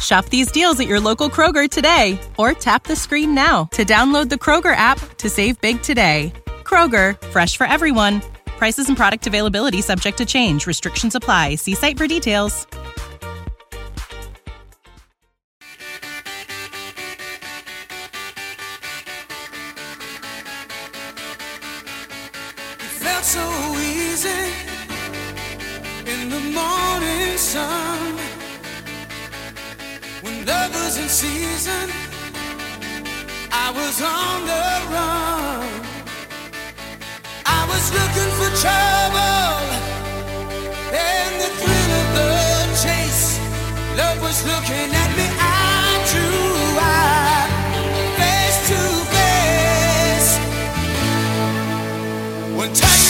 Shop these deals at your local Kroger today or tap the screen now to download the Kroger app to save big today. Kroger, fresh for everyone. Prices and product availability subject to change. Restrictions apply. See site for details. It felt so easy in the morning sun love was in season. I was on the run. I was looking for trouble and the thrill of the chase. Love was looking at me. I drew I face to face. One touch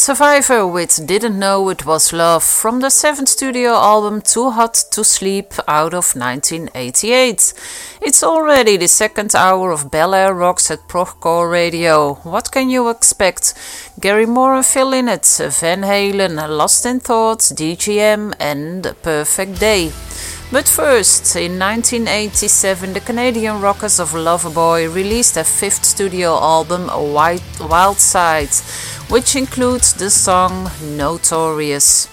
Survivor with Didn't Know It Was Love from the seventh studio album Too Hot to Sleep out of 1988. It's already the second hour of Bel Air Rocks at Progcore Radio. What can you expect? Gary Moore and Phil Van Halen, Lost in Thoughts, DGM and Perfect Day. But first, in 1987, the Canadian rockers of Loverboy released their fifth studio album, Wild Side which includes the song Notorious.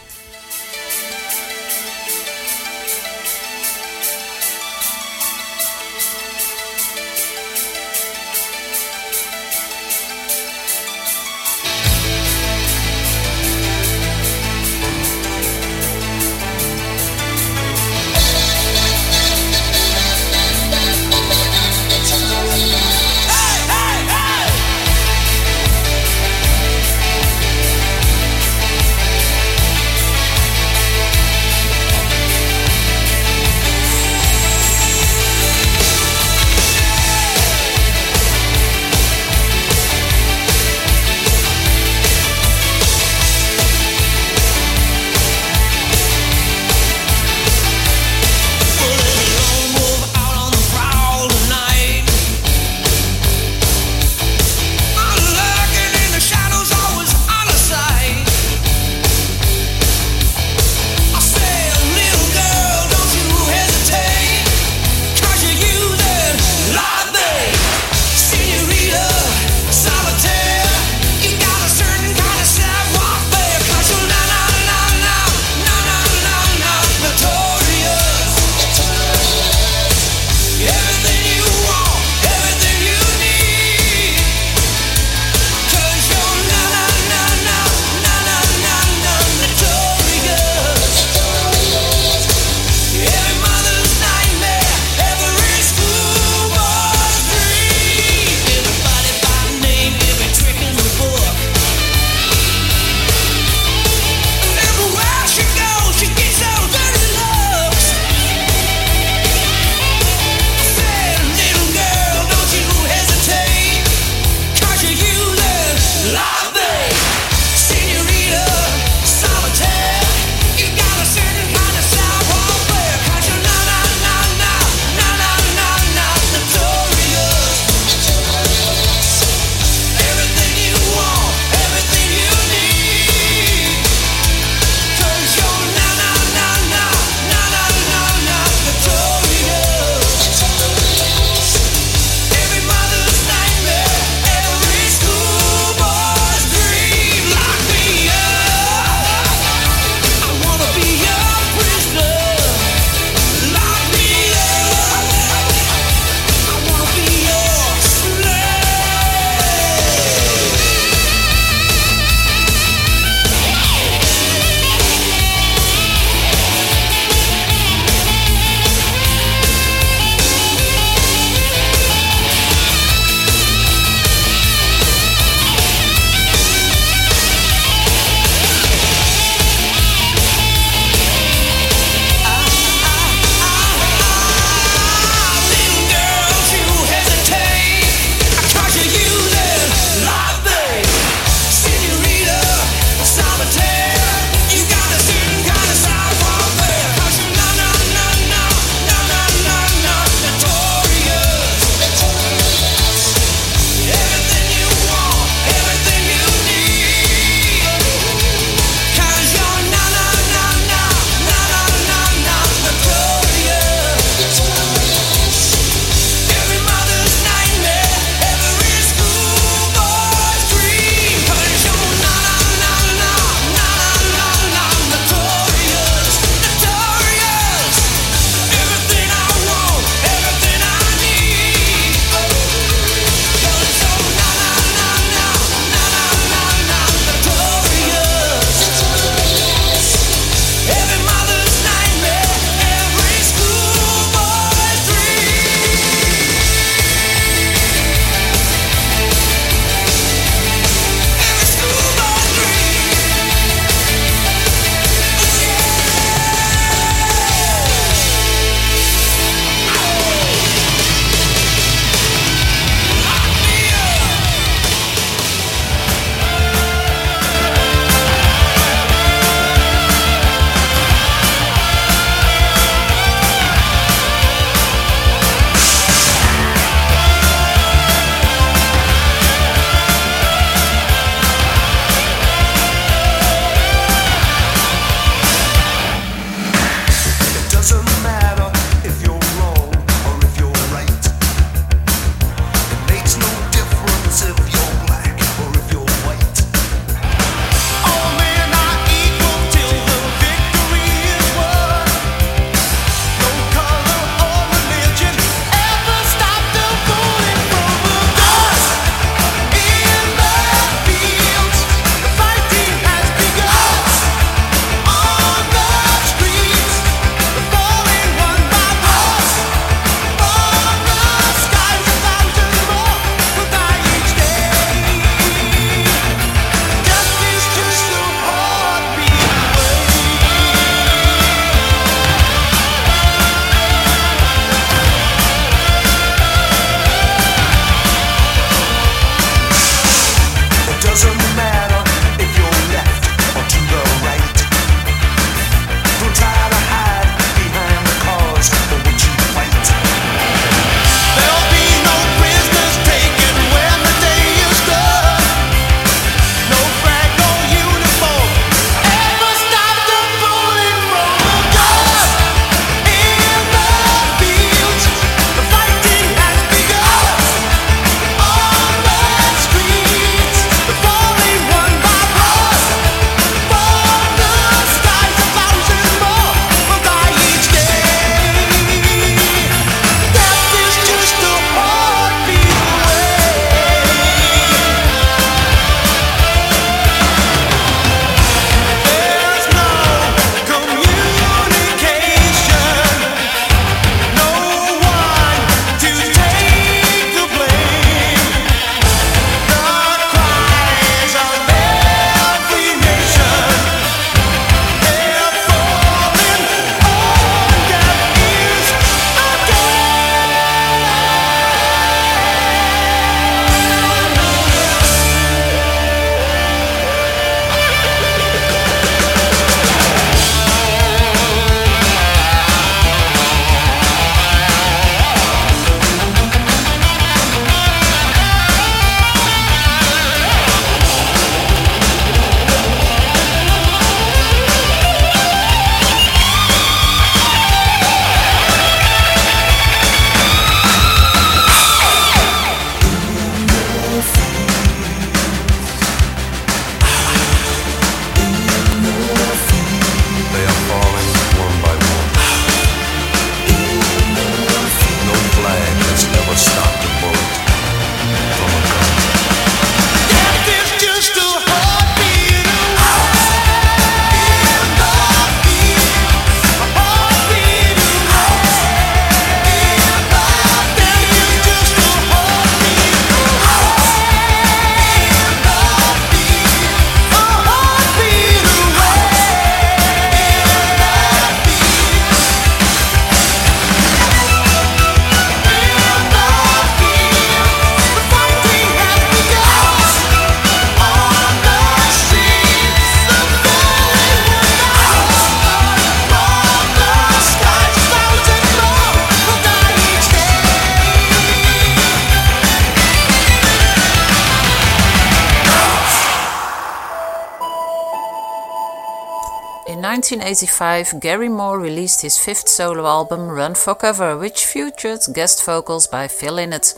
1985, Gary Moore released his fifth solo album, Run for Cover, which featured guest vocals by Phil Lynott.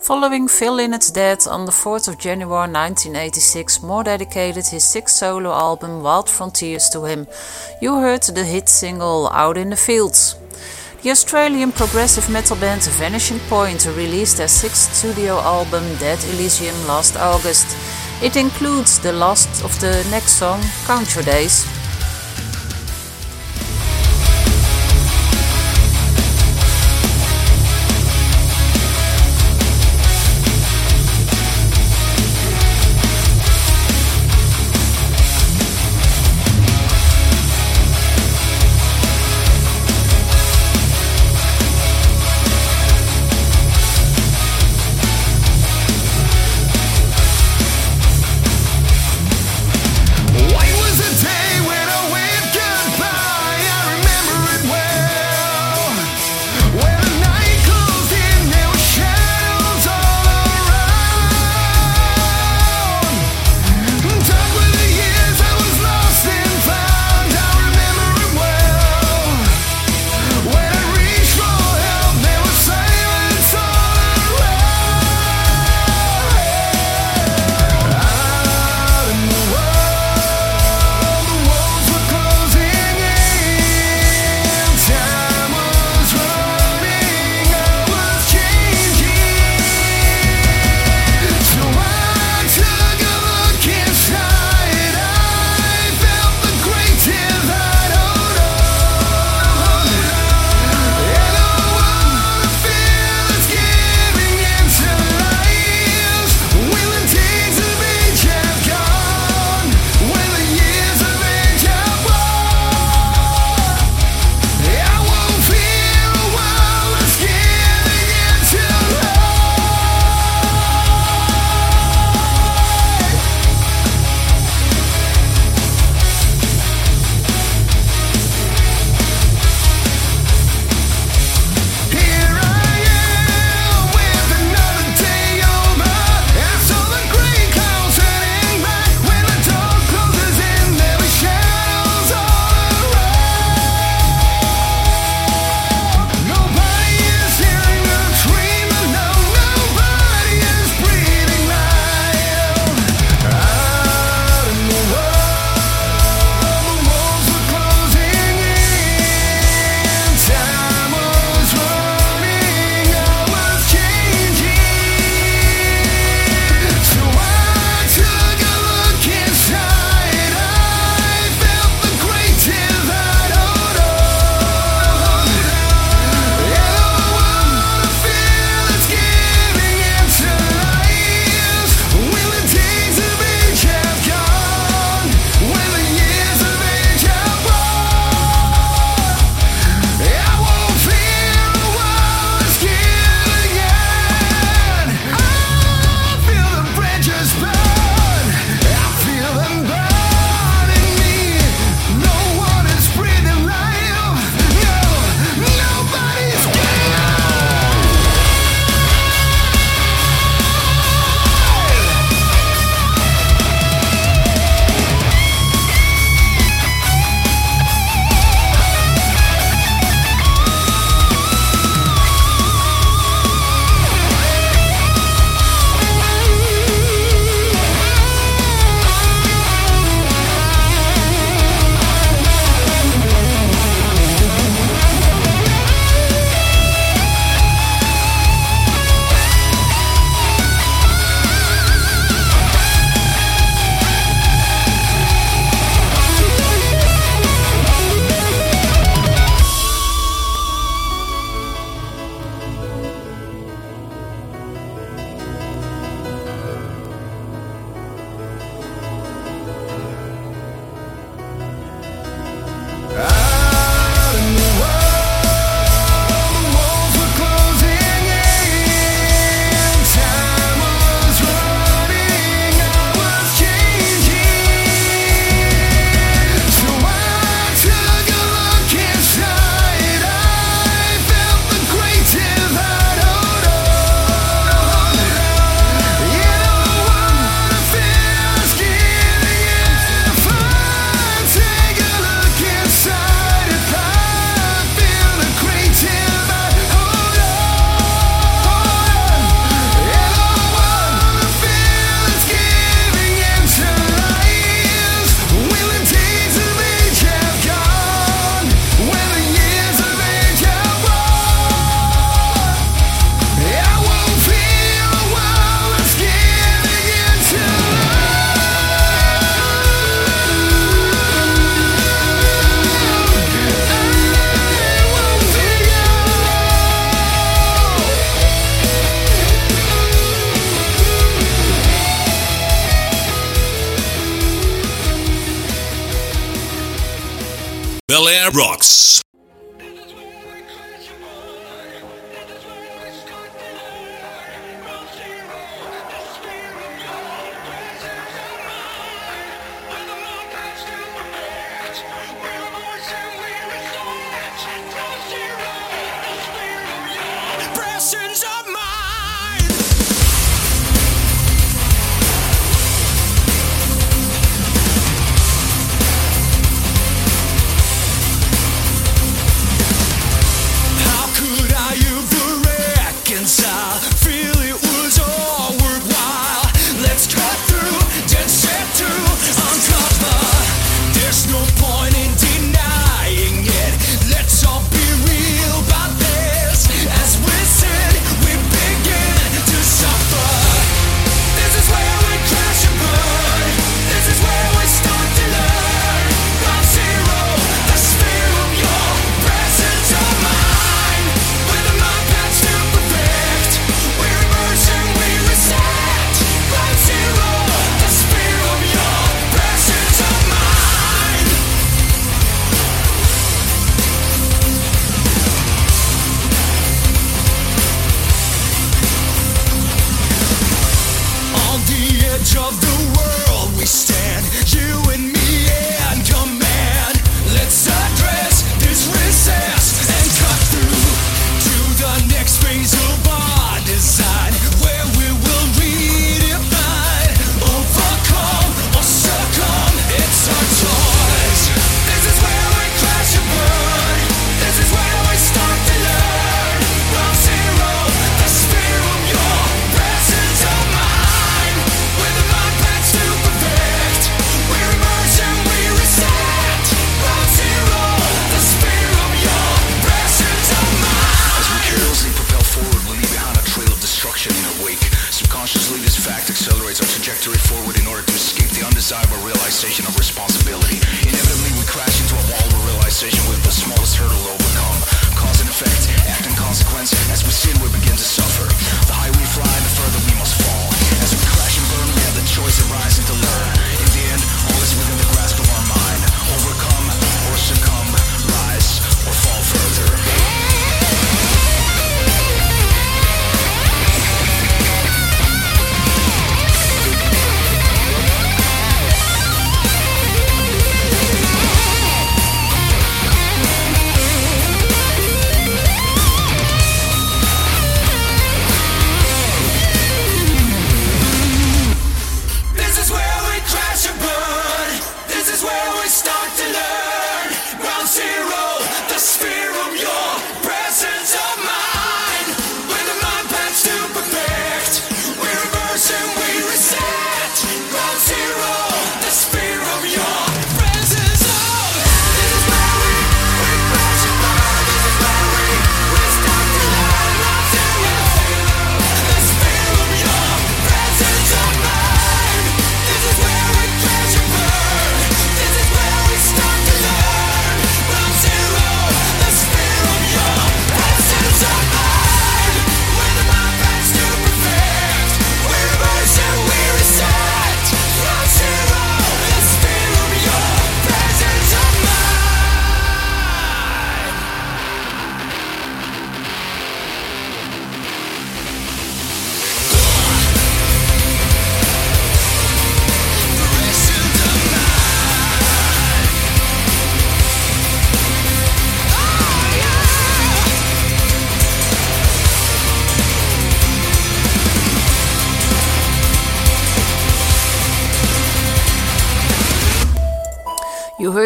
Following Phil Lynott's death on the 4th of January 1986, Moore dedicated his sixth solo album, Wild Frontiers, to him. You heard the hit single Out in the Fields. The Australian progressive metal band Vanishing Point released their sixth studio album Dead Elysium last August. It includes the last of the next song, Count Your Days.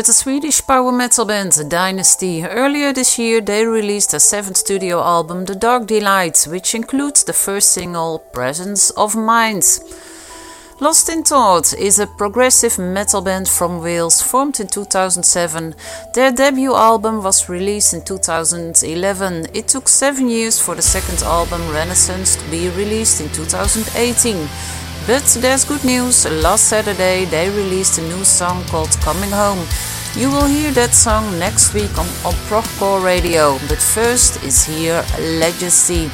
with the Swedish power metal band Dynazty. Earlier this year, they released their seventh studio album, The Dark Delights, which includes the first single, Presence of Mind. Lost in Thought is a progressive metal band from Wales formed in 2007. Their debut album was released in 2011. It took seven years for the second album, Renaissance, to be released in 2018. But there's good news. Last Saturday they released a new song called Coming Home. You will hear that song next week on, on Procore Radio. But first is here Legacy.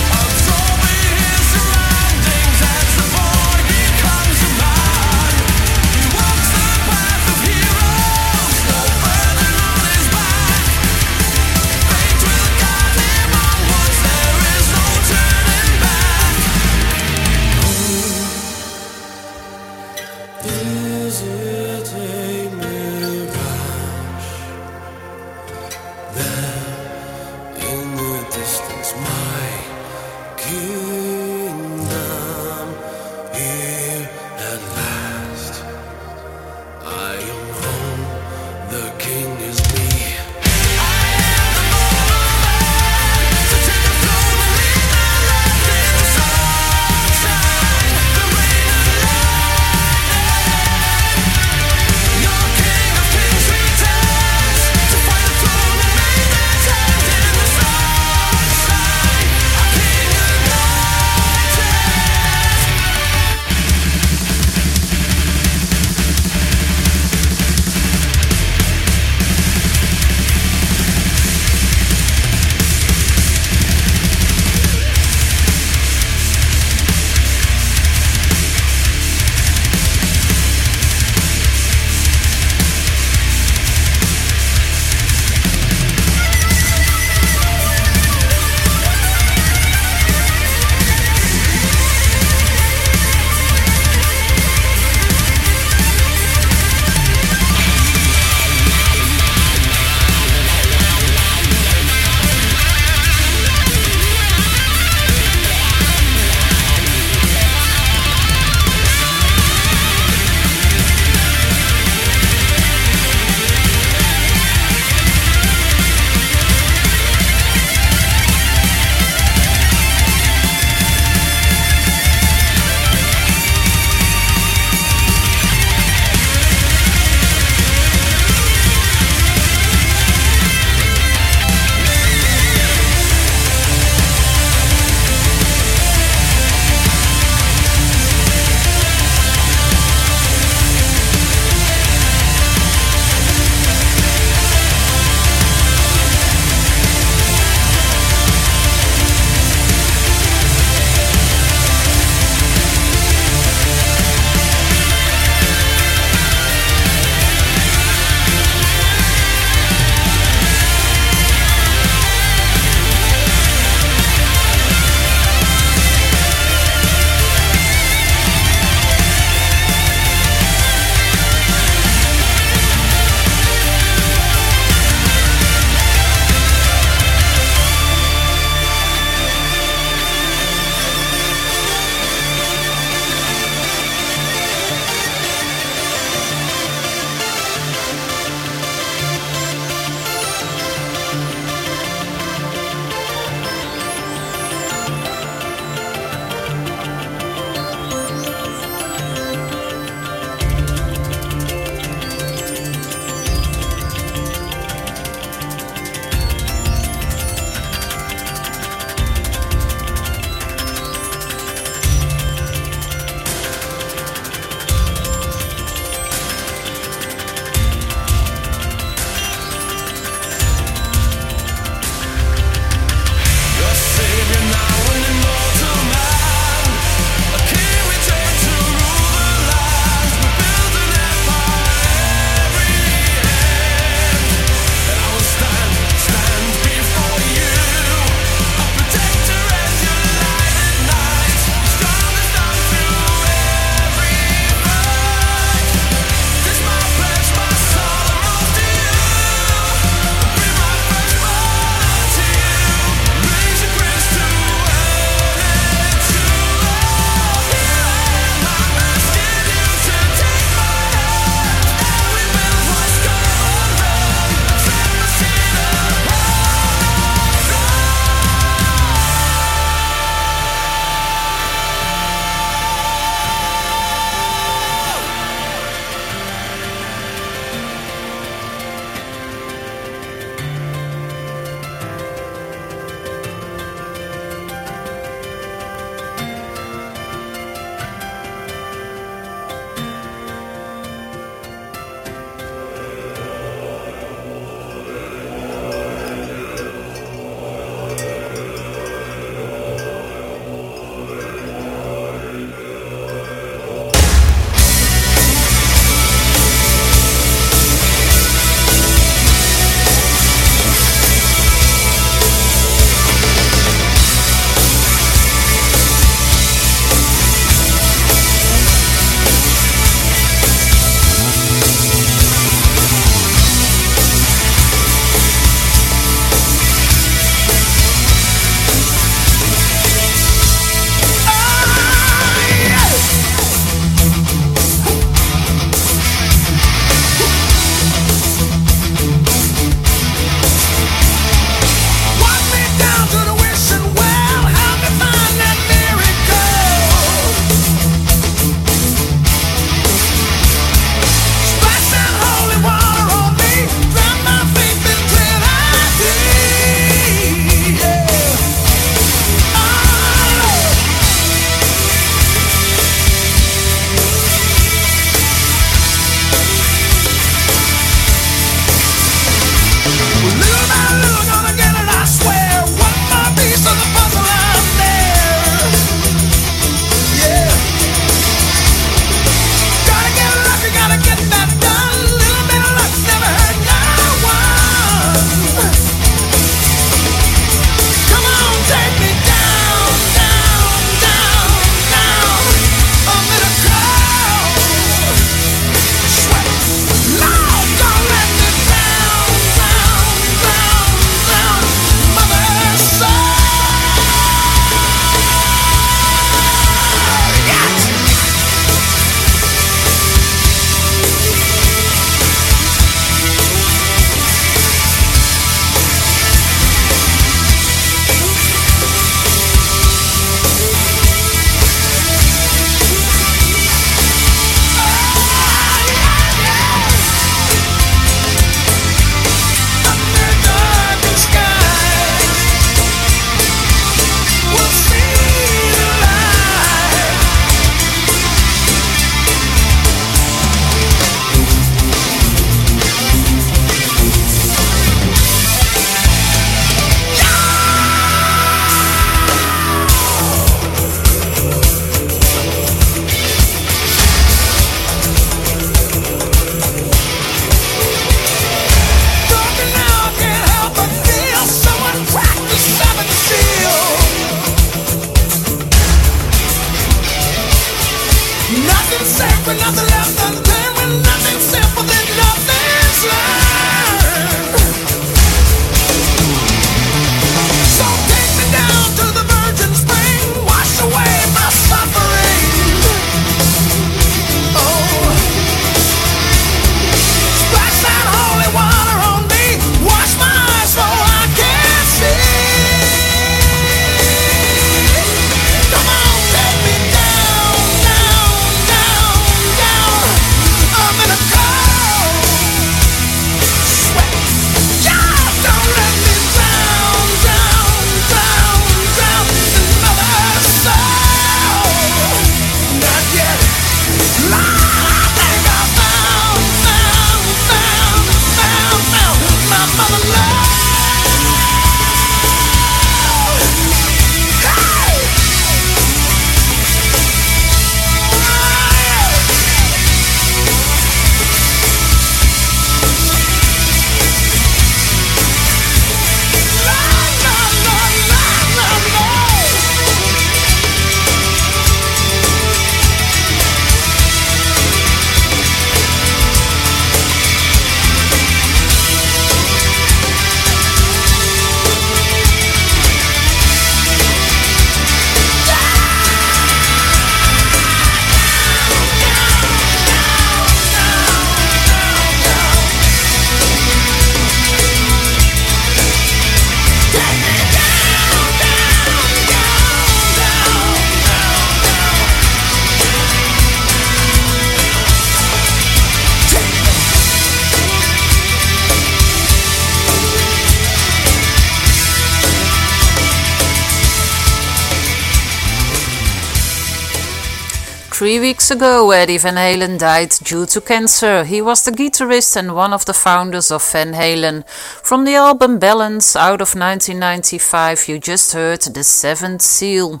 three weeks ago, Eddie Van Halen died due to cancer. He was the guitarist and one of the founders of Van Halen. From the album Balance out of 1995, you just heard The Seventh Seal.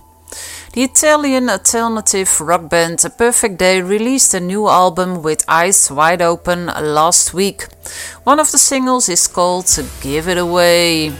The Italian alternative rock band A Perfect Day released a new album with eyes wide open last week. One of the singles is called Give It Away.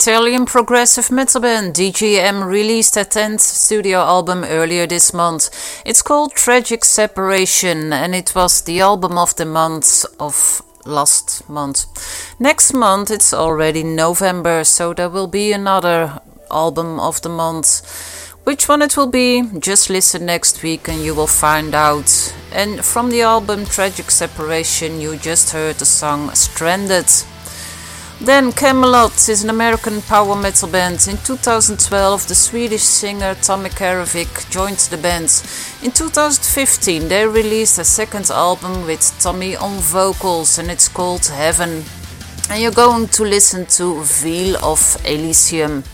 Italian progressive metal band DGM released a 10th studio album earlier this month. It's called Tragic Separation and it was the album of the month of last month. Next month it's already November, so there will be another album of the month. Which one it will be, just listen next week and you will find out. And from the album Tragic Separation, you just heard the song Stranded. Then Kamelot is an American power metal band. In 2012, the Swedish singer Tommy Karevik joined the band. In 2015, they released a second album with Tommy on vocals and it's called Haven. And you're going to listen to Veil of Elysium.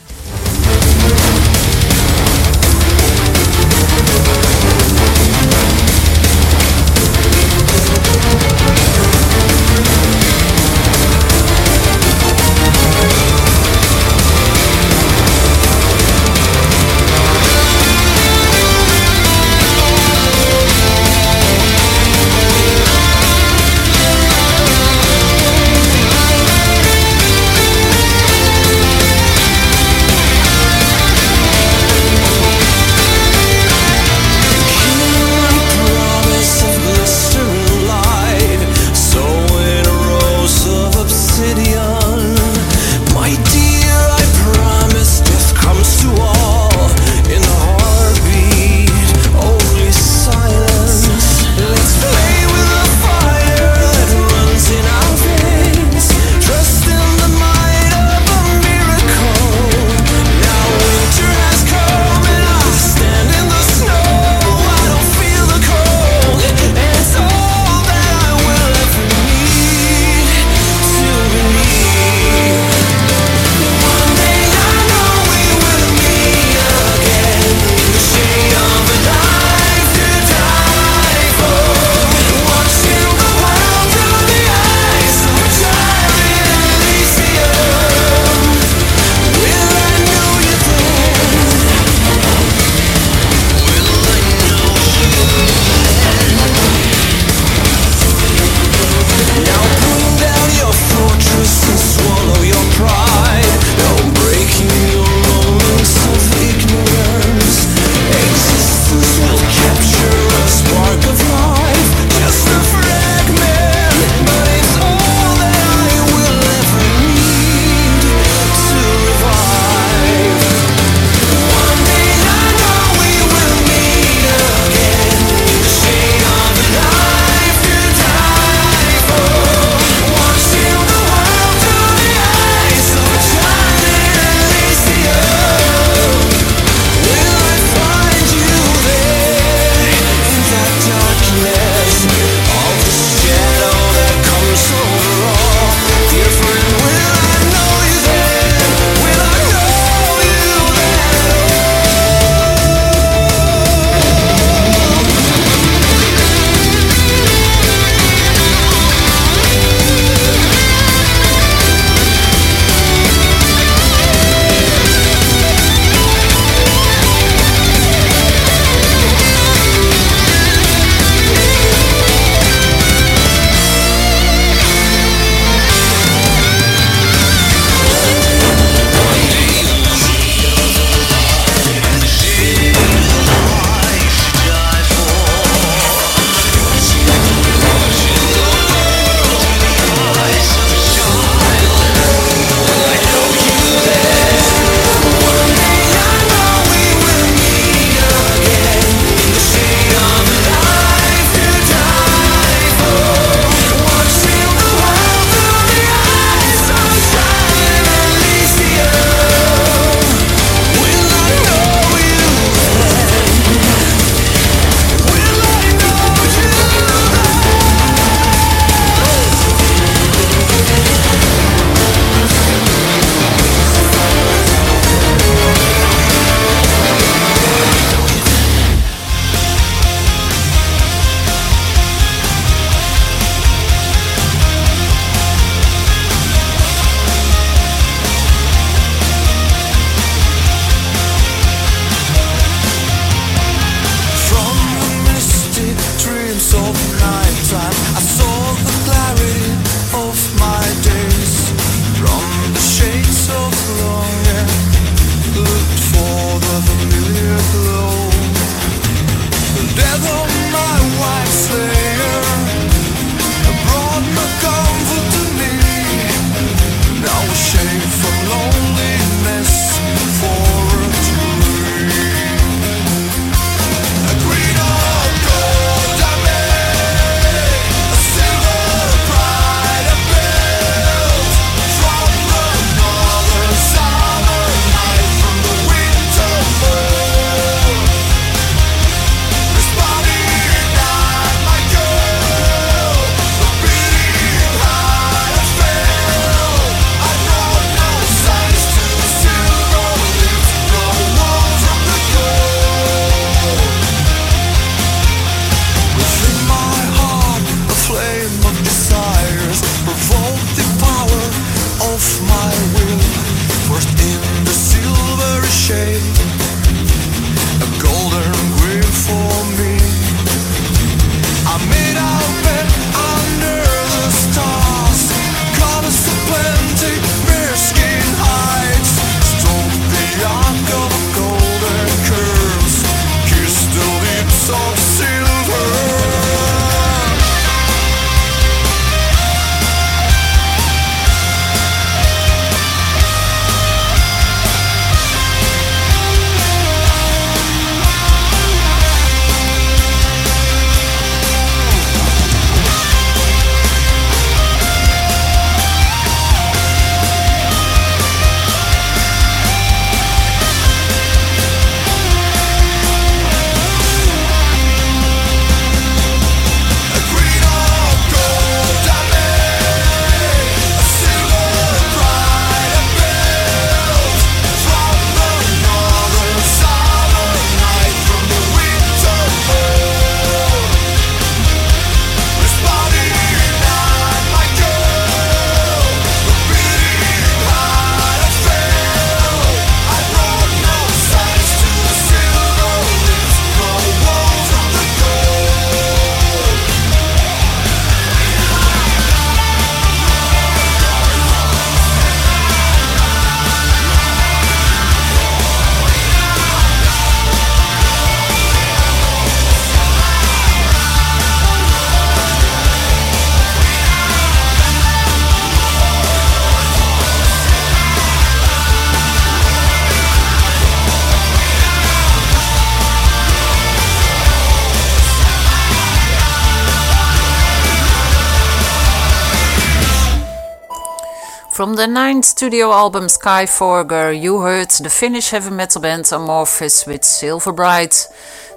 From the ninth studio album Skyforger, you heard the Finnish heavy metal band Amorphis with Silver Bride.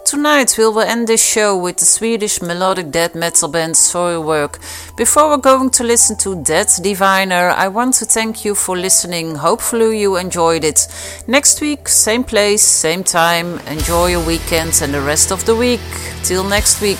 Tonight we will end this show with the Swedish melodic death metal band Soilwork. Before we're going to listen to Death Diviner, I want to thank you for listening. Hopefully you enjoyed it. Next week, same place, same time. Enjoy your weekend and the rest of the week. Till next week.